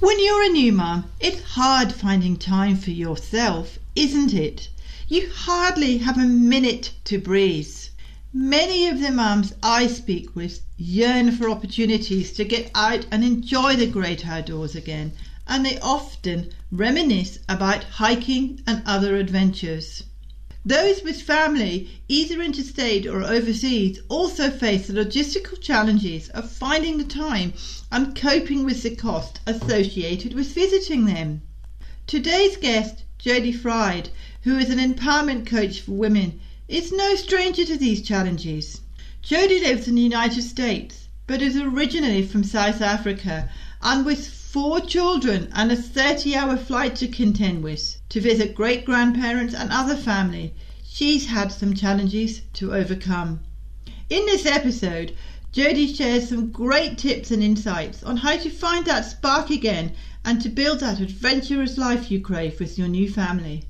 When you're a new mum, it's hard finding time for yourself, isn't it? You hardly have a minute to breathe. Many of the mums I speak with yearn for opportunities to get out and enjoy the great outdoors again, and they often reminisce about hiking and other adventures. Those with family, either interstate or overseas, also face the logistical challenges of finding the time and coping with the cost associated with visiting them. Today's guest, Jodie Fried, who is an empowerment coach for women, is no stranger to these challenges. Jodie lives in the United States, but is originally from South Africa and with four children and a 30 hour flight to contend with to visit great grandparents and other family, she's had some challenges to overcome. In this episode, Jodie shares some great tips and insights on how to find that spark again and to build that adventurous life you crave with your new family.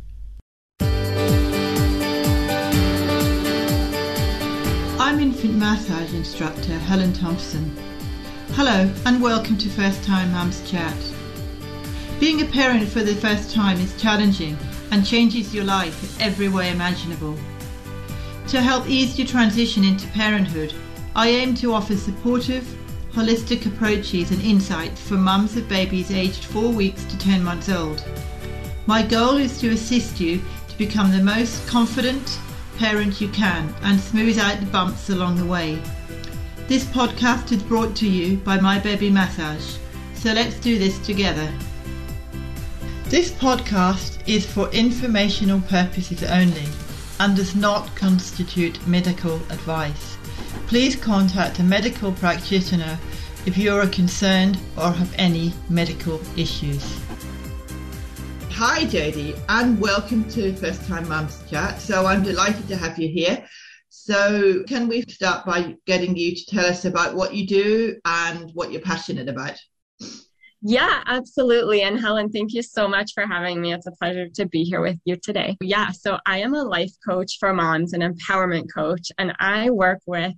I'm infant massage instructor Helen Thompson. Hello and welcome to First Time Mums Chat. Being a parent for the first time is challenging and changes your life in every way imaginable. To help ease your transition into parenthood, I aim to offer supportive, holistic approaches and insights for mums of babies aged 4 weeks to 10 months old. My goal is to assist you to become the most confident parent you can and smooth out the bumps along the way. This podcast is brought to you by My Baby Massage, so let's do this together. This podcast is for informational purposes only and does not constitute medical advice. Please contact a medical practitioner if you are concerned or have any medical issues. Hi, Jodie, and welcome to First Time Mums Chat. So, I'm delighted to have you here. So, can we start by getting you to tell us about what you do and what you're passionate about? Yeah, absolutely. And Helen, thank you so much for having me. It's a pleasure to be here with you today. Yeah, so I am a life coach for moms, an empowerment coach, and I work with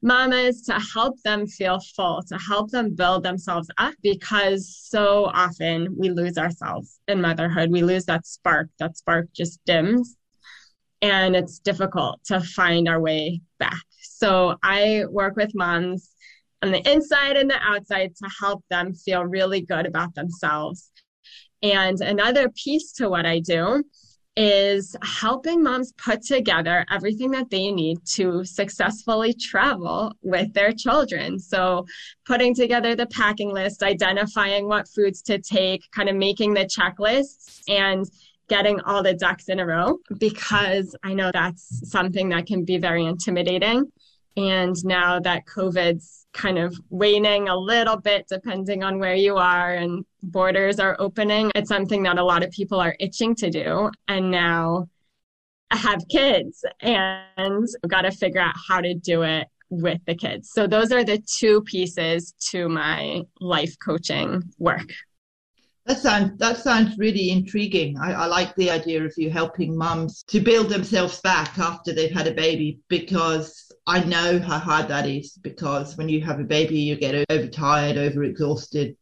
mamas to help them feel full, to help them build themselves up because so often we lose ourselves in motherhood. We lose that spark. That spark just dims and it's difficult to find our way back. So I work with moms on the inside and the outside to help them feel really good about themselves. And another piece to what I do is helping moms put together everything that they need to successfully travel with their children. So, putting together the packing list, identifying what foods to take, kind of making the checklists, and getting all the ducks in a row because I know that's something that can be very intimidating. And now that COVID's kind of waning a little bit, depending on where you are, and borders are opening, it's something that a lot of people are itching to do. And now I have kids and got to figure out how to do it with the kids. So those are the two pieces to my life coaching work. That sounds that sounds really intriguing. I, I, like the idea of you helping mums to build themselves back after they've had a baby because I know how hard that is. Because when you have a baby, you get overtired, overexhausted,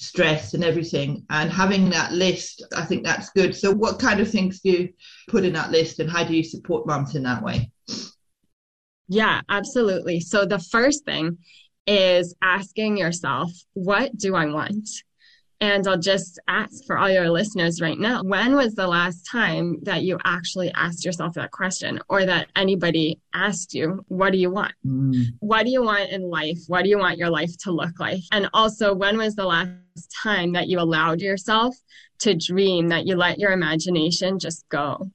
stressed, and everything. And having that list, I think that's good. So, what kind of things do you put in that list, and how do you support mums in that way? Yeah, absolutely. So the first thing is asking yourself, what do I want? And I'll just ask for all your listeners right now when was the last time that you actually asked yourself that question or that anybody asked you, What do you want? Mm. What do you want in life? What do you want your life to look like? And also, when was the last time that you allowed yourself to dream, that you let your imagination just go?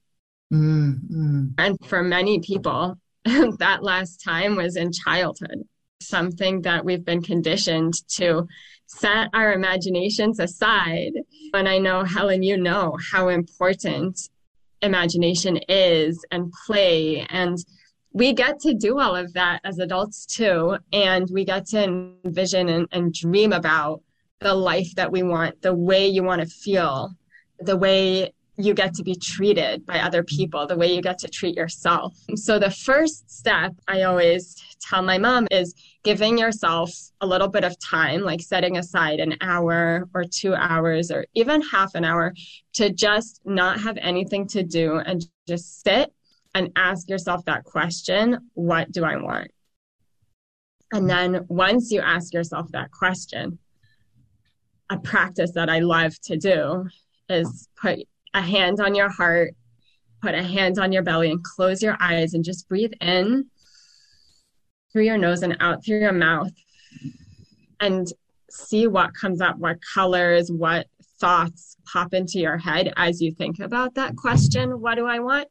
Mm, And for many people, that last time was in childhood, something that we've been conditioned to set our imaginations aside. And I know, Helen, you know how important imagination is and play. And we get to do all of that as adults too. And we get to envision and, and dream about the life that we want, the way you want to feel, the way you get to be treated by other people, the way you get to treat yourself. So, the first step I always tell my mom is giving yourself a little bit of time, like setting aside an hour or two hours or even half an hour to just not have anything to do and just sit and ask yourself that question what do I want? And then once you ask yourself that question, a practice that I love to do is put a hand on your heart, put a hand on your belly, and close your eyes and just breathe in through your nose and out through your mouth. And see what comes up, what colors, what thoughts pop into your head as you think about that question what do I want?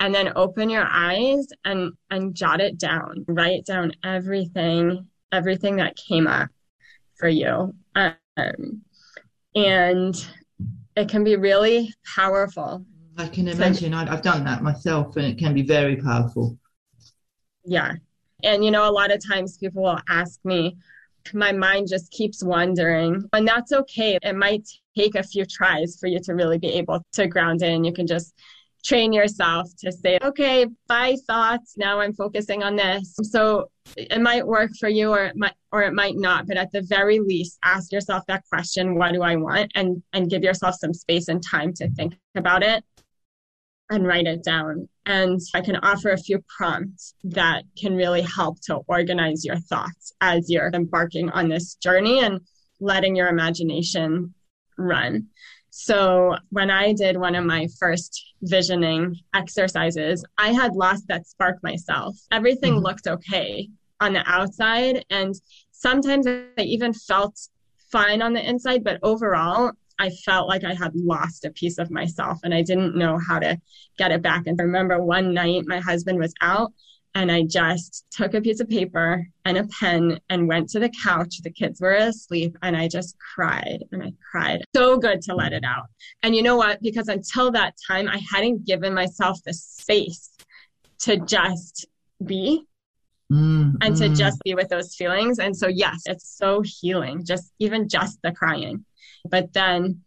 And then open your eyes and, and jot it down. Write down everything, everything that came up for you. Um, and it can be really powerful. I can imagine. I've done that myself, and it can be very powerful. Yeah. And, you know, a lot of times people will ask me, my mind just keeps wandering, and that's okay. It might take a few tries for you to really be able to ground in. You can just train yourself to say, okay, bye thoughts. Now I'm focusing on this. So it might work for you or it might or it might not, but at the very least ask yourself that question, what do I want? And and give yourself some space and time to think about it and write it down. And I can offer a few prompts that can really help to organize your thoughts as you're embarking on this journey and letting your imagination run. So when I did one of my first visioning exercises, I had lost that spark myself. Everything mm-hmm. looked okay on the outside. And sometimes I even felt fine on the inside, but overall, I felt like I had lost a piece of myself and I didn't know how to get it back. And I remember one night my husband was out and I just took a piece of paper and a pen and went to the couch. The kids were asleep and I just cried and I cried. So good to let it out. And you know what? Because until that time, I hadn't given myself the space to just be mm, and to just be with those feelings. And so, yes, it's so healing, just even just the crying. But then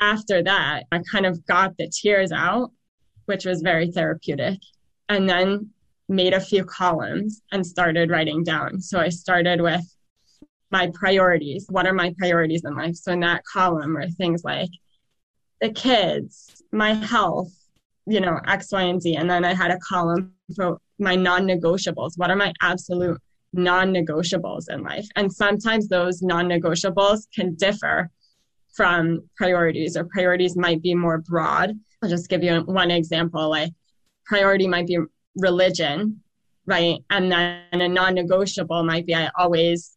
after that, I kind of got the tears out, which was very therapeutic. And then made a few columns and started writing down. So I started with my priorities. What are my priorities in life? So in that column were things like the kids, my health, you know, X, Y, and Z. And then I had a column for my non negotiables. What are my absolute non negotiables in life? And sometimes those non negotiables can differ from priorities, or priorities might be more broad. I'll just give you one example. Like, priority might be religion, right? And then a non negotiable might be I always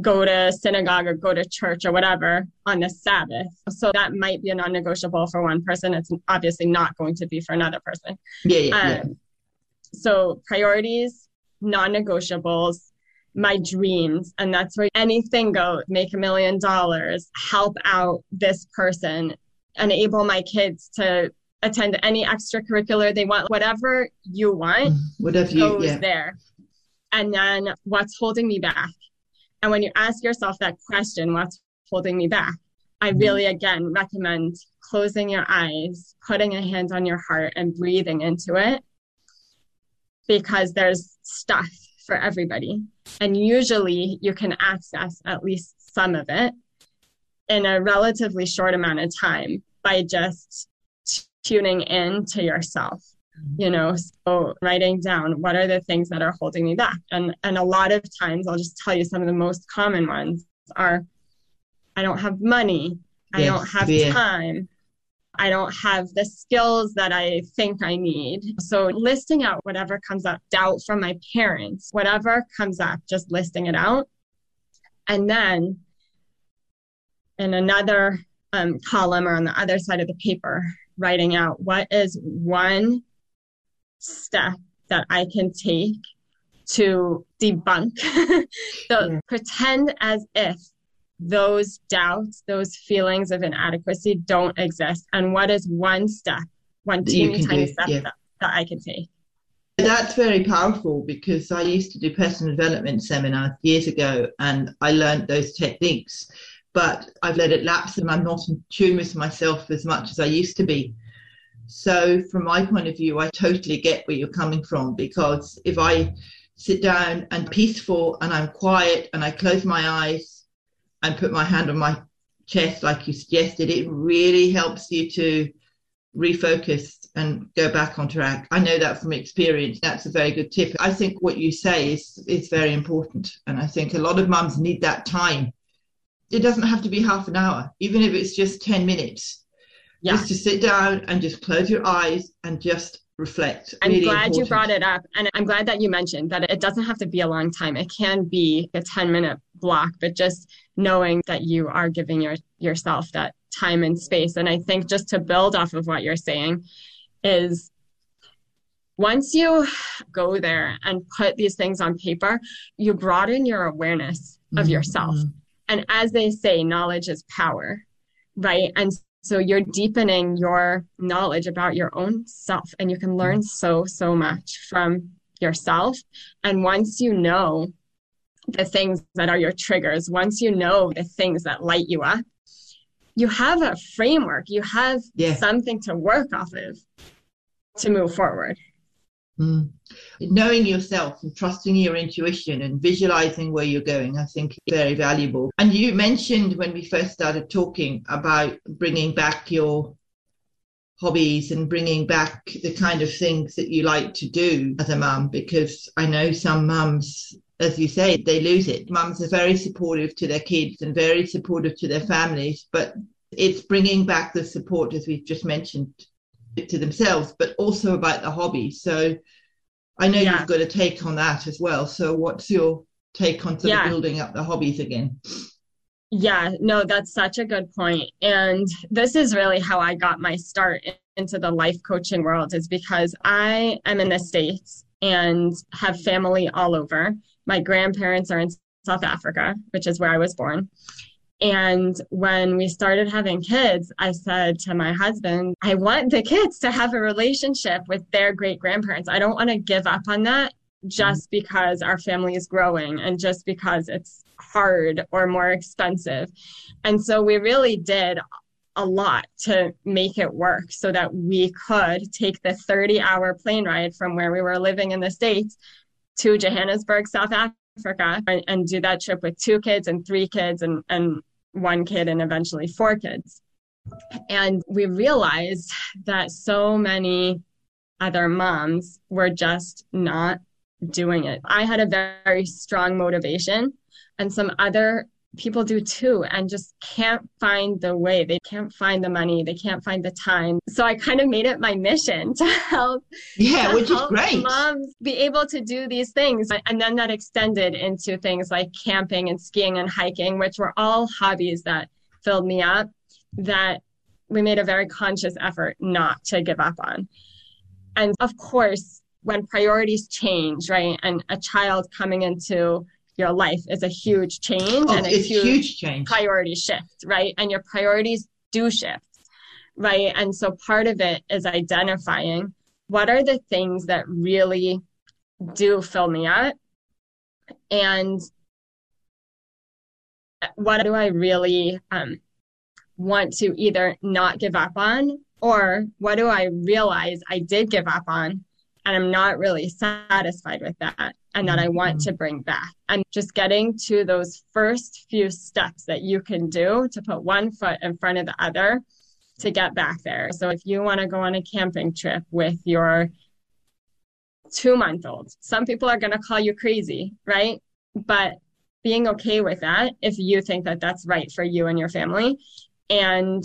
go to synagogue or go to church or whatever on the Sabbath. So that might be a non negotiable for one person. It's obviously not going to be for another person. Yeah, yeah, um, yeah. So priorities, non negotiables, my dreams. And that's where anything goes make a million dollars, help out this person, enable my kids to attend any extracurricular they want, whatever you want, mm, whatever you, goes yeah. there. And then what's holding me back? And when you ask yourself that question, what's holding me back? I mm-hmm. really, again, recommend closing your eyes, putting a hand on your heart, and breathing into it because there's stuff for everybody. And usually you can access at least some of it in a relatively short amount of time by just tuning in to yourself you know so writing down what are the things that are holding me back. And and a lot of times i'll just tell you some of the most common ones are i don't have money. I don't have yeah. time. I don't have the skills that i think i need. So listing out whatever comes up doubt from my parents whatever comes up just listing it out. And then in another um, column or on the other side of the paper writing out what is one step that I can take to debunk. so yeah. pretend as if those doubts, those feelings of inadequacy don't exist. And what is one step, one teeny tiny do, step yeah. that, that I can take? That's very powerful because I used to do personal development seminars years ago and I learned those techniques but I've let it lapse and I'm not in tune with myself as much as I used to be. So, from my point of view, I totally get where you're coming from because if I sit down and peaceful and I'm quiet and I close my eyes and put my hand on my chest, like you suggested, it really helps you to refocus and go back on track. I know that from experience. That's a very good tip. I think what you say is is very important, and I think a lot of mums need that time. It doesn't have to be half an hour, even if it's just ten minutes. Yeah. Just to sit down and just close your eyes and just reflect. I'm really glad important. you brought it up. And I'm glad that you mentioned that it doesn't have to be a long time. It can be a 10 minute block, but just knowing that you are giving your, yourself that time and space. And I think just to build off of what you're saying is once you go there and put these things on paper, you broaden your awareness of mm-hmm. And as they say, knowledge is power, right? And so you're deepening your knowledge about your own self, and you can learn so, so much from yourself. And once you know the things that are your triggers, once you know the things that light you up, you have a framework, you have yeah. something to work off of to move forward. Mm. Knowing yourself and trusting your intuition and visualizing where you're going, I think is very valuable. And you mentioned when we first started talking about bringing back your hobbies and bringing back the kind of things that you like to do as a mum, because I know some mums, as you say, they lose it. Mums are very supportive to their kids and very supportive to their families, but it's bringing back the support, as we've just mentioned, to themselves, but also about the hobby. So I know yeah. you've got a take on that as well. So what's your take on sort yeah. of building up the hobbies again? Yeah, no, that's such a good point. And this is really how I got my start into the life coaching world is because I am in the States and have family all over. My grandparents are in South Africa, which is where I was born. And when we started having kids, I said to my husband, I want the kids to have a relationship with their great grandparents. I don't want to give up on that just because our family is growing and just because it's hard or more expensive. And so we really did a lot to make it work so that we could take the 30 hour plane ride from where we were living in the States to Johannesburg, South Africa, and, and do that trip with two kids and three kids and, and one kid and eventually four kids. And we realized that so many other moms were just not doing it. I had a very strong motivation, and some other people do too and just can't find the way. They can't find the money. They can't find the time. So i kind of made it my mission to help yeah to which help is great. moms be able to do these things. And then that extended into things like camping and skiing and hiking which were all hobbies that filled me up that we made a very conscious effort not to give up on. And of course when priorities change right and a child coming into your life is a huge change oh, and a huge, huge change. priority shift, right? And your priorities do shift, right? And so part of it is identifying what are the things that really do fill me up and what do I really um, want to either not give up on or what do I realize I did give up on and I'm not really satisfied with that and that I want mm-hmm. to bring back. And just getting to those first few steps that you can do to put one foot in front of the other to get back there. So if you want to go on a camping trip with your two month old, some people are going to call you crazy, right? But being okay with that if you think that that's right for you and your family and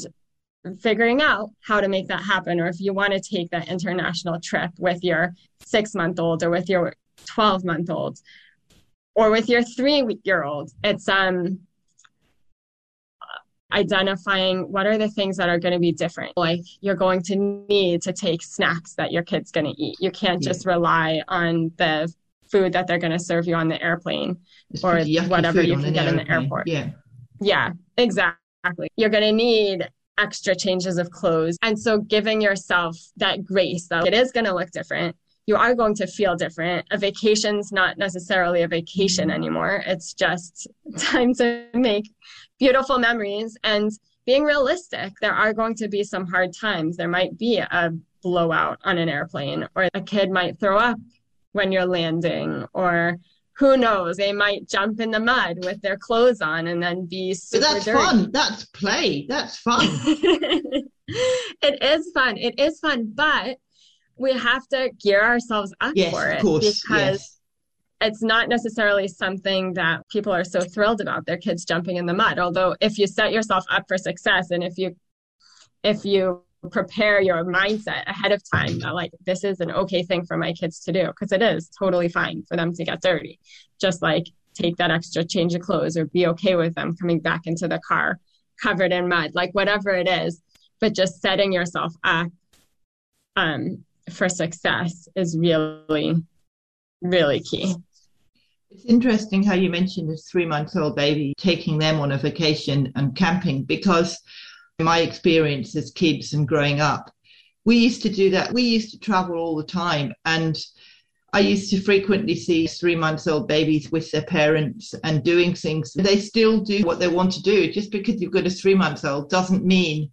figuring out how to make that happen or if you want to take that international trip with your six month old or with your 12 month old or with your three year old it's um identifying what are the things that are going to be different. Like you're going to need to take snacks that your kid's going to eat. You can't just rely on the food that they're going to serve you on the airplane it's or whatever you can get in the airport. Yeah. Yeah exactly. You're going to need extra changes of clothes and so giving yourself that grace that it is going to look different you are going to feel different. A vacation's not necessarily a vacation anymore. It's just time to make beautiful memories and being realistic. There are going to be some hard times. There might be a blowout on an airplane, or a kid might throw up when you're landing, or who knows, they might jump in the mud with their clothes on and then be super but that's dirty. fun. That's play. That's fun. it is fun. It is fun, but we have to gear ourselves up yes, for it of course. because yes. it's not necessarily something that people are so thrilled about their kids jumping in the mud. Although if you set yourself up for success and if you if you prepare your mindset ahead of time that like this is an okay thing for my kids to do because it is totally fine for them to get dirty. Just like take that extra change of clothes or be okay with them coming back into the car covered in mud like whatever it is. But just setting yourself up um, for success is really really key. It's interesting how you mentioned this three month old baby taking them on a vacation and camping because my experience as kids and growing up, we used to do that. We used to travel all the time. And I used to frequently see three months old babies with their parents and doing things. They still do what they want to do. Just because you've got a three months old doesn't mean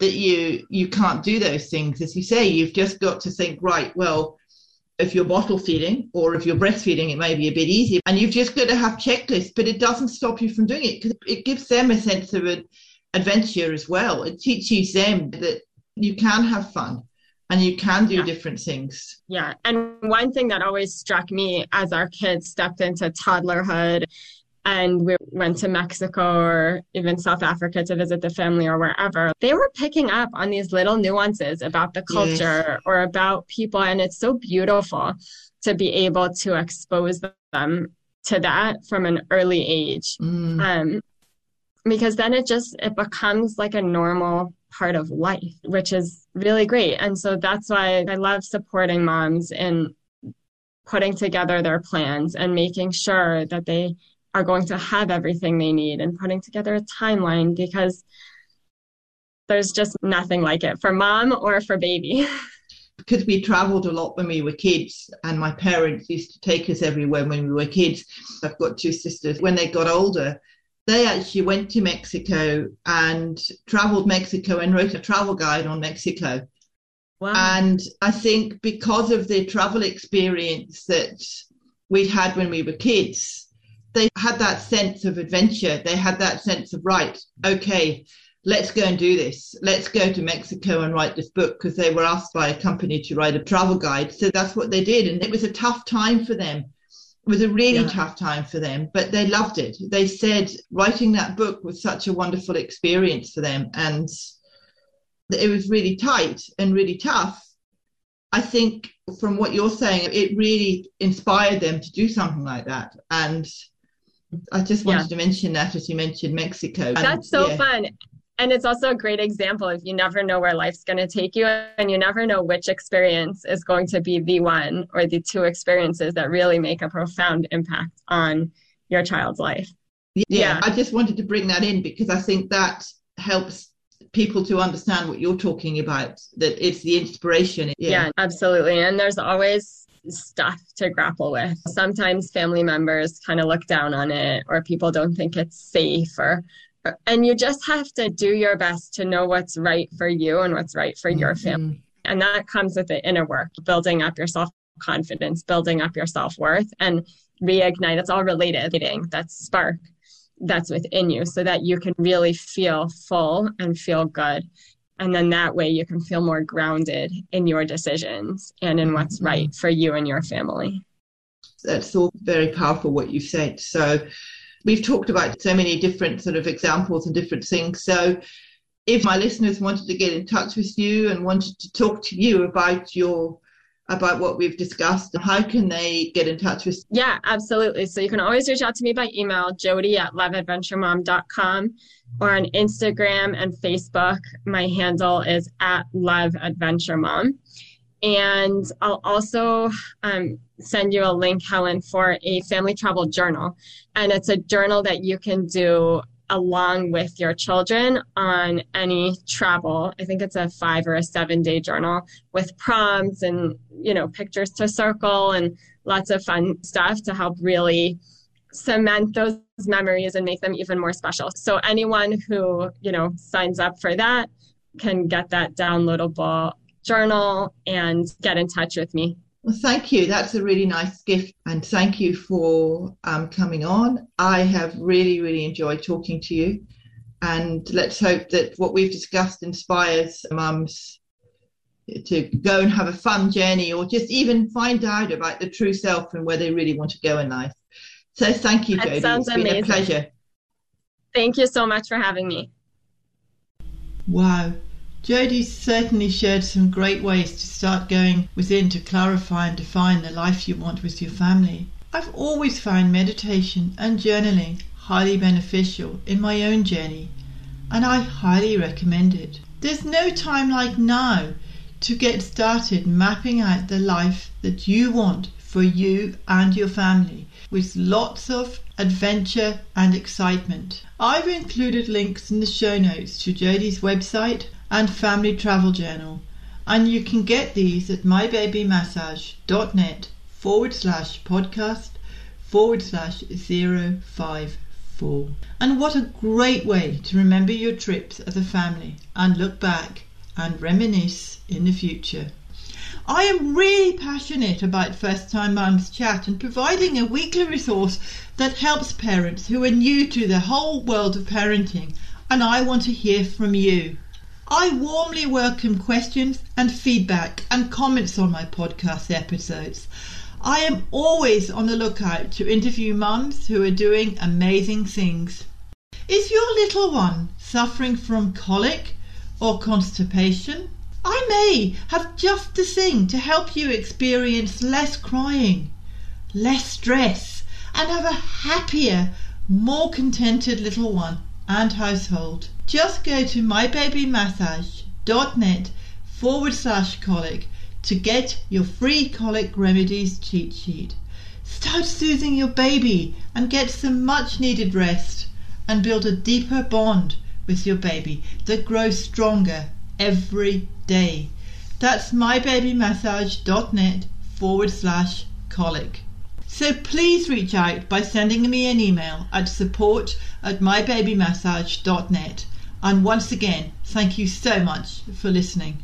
that you you can't do those things. As you say, you've just got to think, right, well, if you're bottle feeding or if you're breastfeeding, it may be a bit easier. And you've just got to have checklists, but it doesn't stop you from doing it because it gives them a sense of it adventure as well. It teaches them that you can have fun and you can do yeah. different things. Yeah. And one thing that always struck me as our kids stepped into toddlerhood and we went to Mexico or even South Africa to visit the family or wherever, they were picking up on these little nuances about the culture yes. or about people. And it's so beautiful to be able to expose them to that from an early age. Mm. Um, because then it just it becomes like a normal part of life which is really great. And so that's why i love supporting moms in putting together their plans and making sure that they are going to have everything they need and putting together a timeline because there's just nothing like it for mom or for baby. Because we traveled a lot when we were kids and my parents used to take us everywhere when we were kids. I've got two sisters. When they got older they actually went to Mexico and traveled Mexico and wrote a travel guide on Mexico. Wow. And I think because of the travel experience that we'd had when we were kids, they had that sense of adventure. They had that sense of, right, okay, let's go and do this. Let's go to Mexico and write this book because they were asked by a company to write a travel guide. So that's what they did. And it was a tough time for them was a really yeah. tough time for them, but they loved it. They said writing that book was such a wonderful experience for them, and it was really tight and really tough. I think from what you're saying, it really inspired them to do something like that. And I just wanted yeah. to mention that as you mentioned Mexico. That's and, so yeah. fun and it's also a great example of you never know where life's going to take you and you never know which experience is going to be the one or the two experiences that really make a profound impact on your child's life yeah, yeah. i just wanted to bring that in because i think that helps people to understand what you're talking about that it's the inspiration yeah, yeah absolutely and there's always stuff to grapple with. Sometimes family members kind of look down on it, or people don't think it's safe, or and you just have to do your best to know what's right for you and what's right for mm-hmm. your family. And that comes with the inner work, building up your self confidence, building up your self worth, and reignite. It's all related. That spark that's within you so that you can really feel full and feel good. And then that way you can feel more grounded in your decisions and in what's mm-hmm. right for you and your family. That's all very powerful what you've said. So, we've talked about so many different sort of examples and different things. So if my listeners wanted to get in touch with you and wanted to talk to you about your about what we've discussed how can they get in touch with yeah absolutely. So you can always reach out to me by email jody at loveadventuremom.com or on instagram and facebook. My handle is at loveadventuremom and I'll also um, send you a link, Helen, for a family travel journal. And it's a journal that you can do along with your children on any travel. I think it's a five or a seven day journal with prompts and, you know, pictures to circle and lots of fun stuff to help really cement those memories and make them even more special. So anyone who, you know, signs up for that can get that downloadable journal and get in touch with me. Well, thank you. That's a really nice gift. And thank you for um, coming on. I have really, really enjoyed talking to you. And let's hope that what we've discussed inspires mums to go and have a fun journey or just even find out about the true self and where they really want to go in life. So thank you, that Jodie. Sounds it's been amazing. a pleasure. Thank you so much for having me. Wow. Jodie certainly shared some great ways to start going within to clarify and define the life you want with your family. I've always found meditation and journaling highly beneficial in my own journey, and I highly recommend it. There's no time like now to get started mapping out the life that you want for you and your family with lots of adventure and excitement. I've included links in the show notes to Jodie's website and family travel journal, and you can get these at mybabymassage.net forward slash podcast forward slash zero five four. And what a great way to remember your trips as a family and look back and reminisce in the future. I am really passionate about First Time Mums Chat and providing a weekly resource that helps parents who are new to the whole world of parenting, and I want to hear from you. I warmly welcome questions and feedback and comments on my podcast episodes. I am always on the lookout to interview mums who are doing amazing things. Is your little one suffering from colic or constipation? I may have just the thing to help you experience less crying, less stress, and have a happier, more contented little one and household. Just go to mybabymassage.net forward slash colic to get your free colic remedies cheat sheet. Start soothing your baby and get some much needed rest and build a deeper bond with your baby that grows stronger every day. That's mybabymassage.net forward slash colic. So please reach out by sending me an email at support at mybabymassage.net. And once again, thank you so much for listening.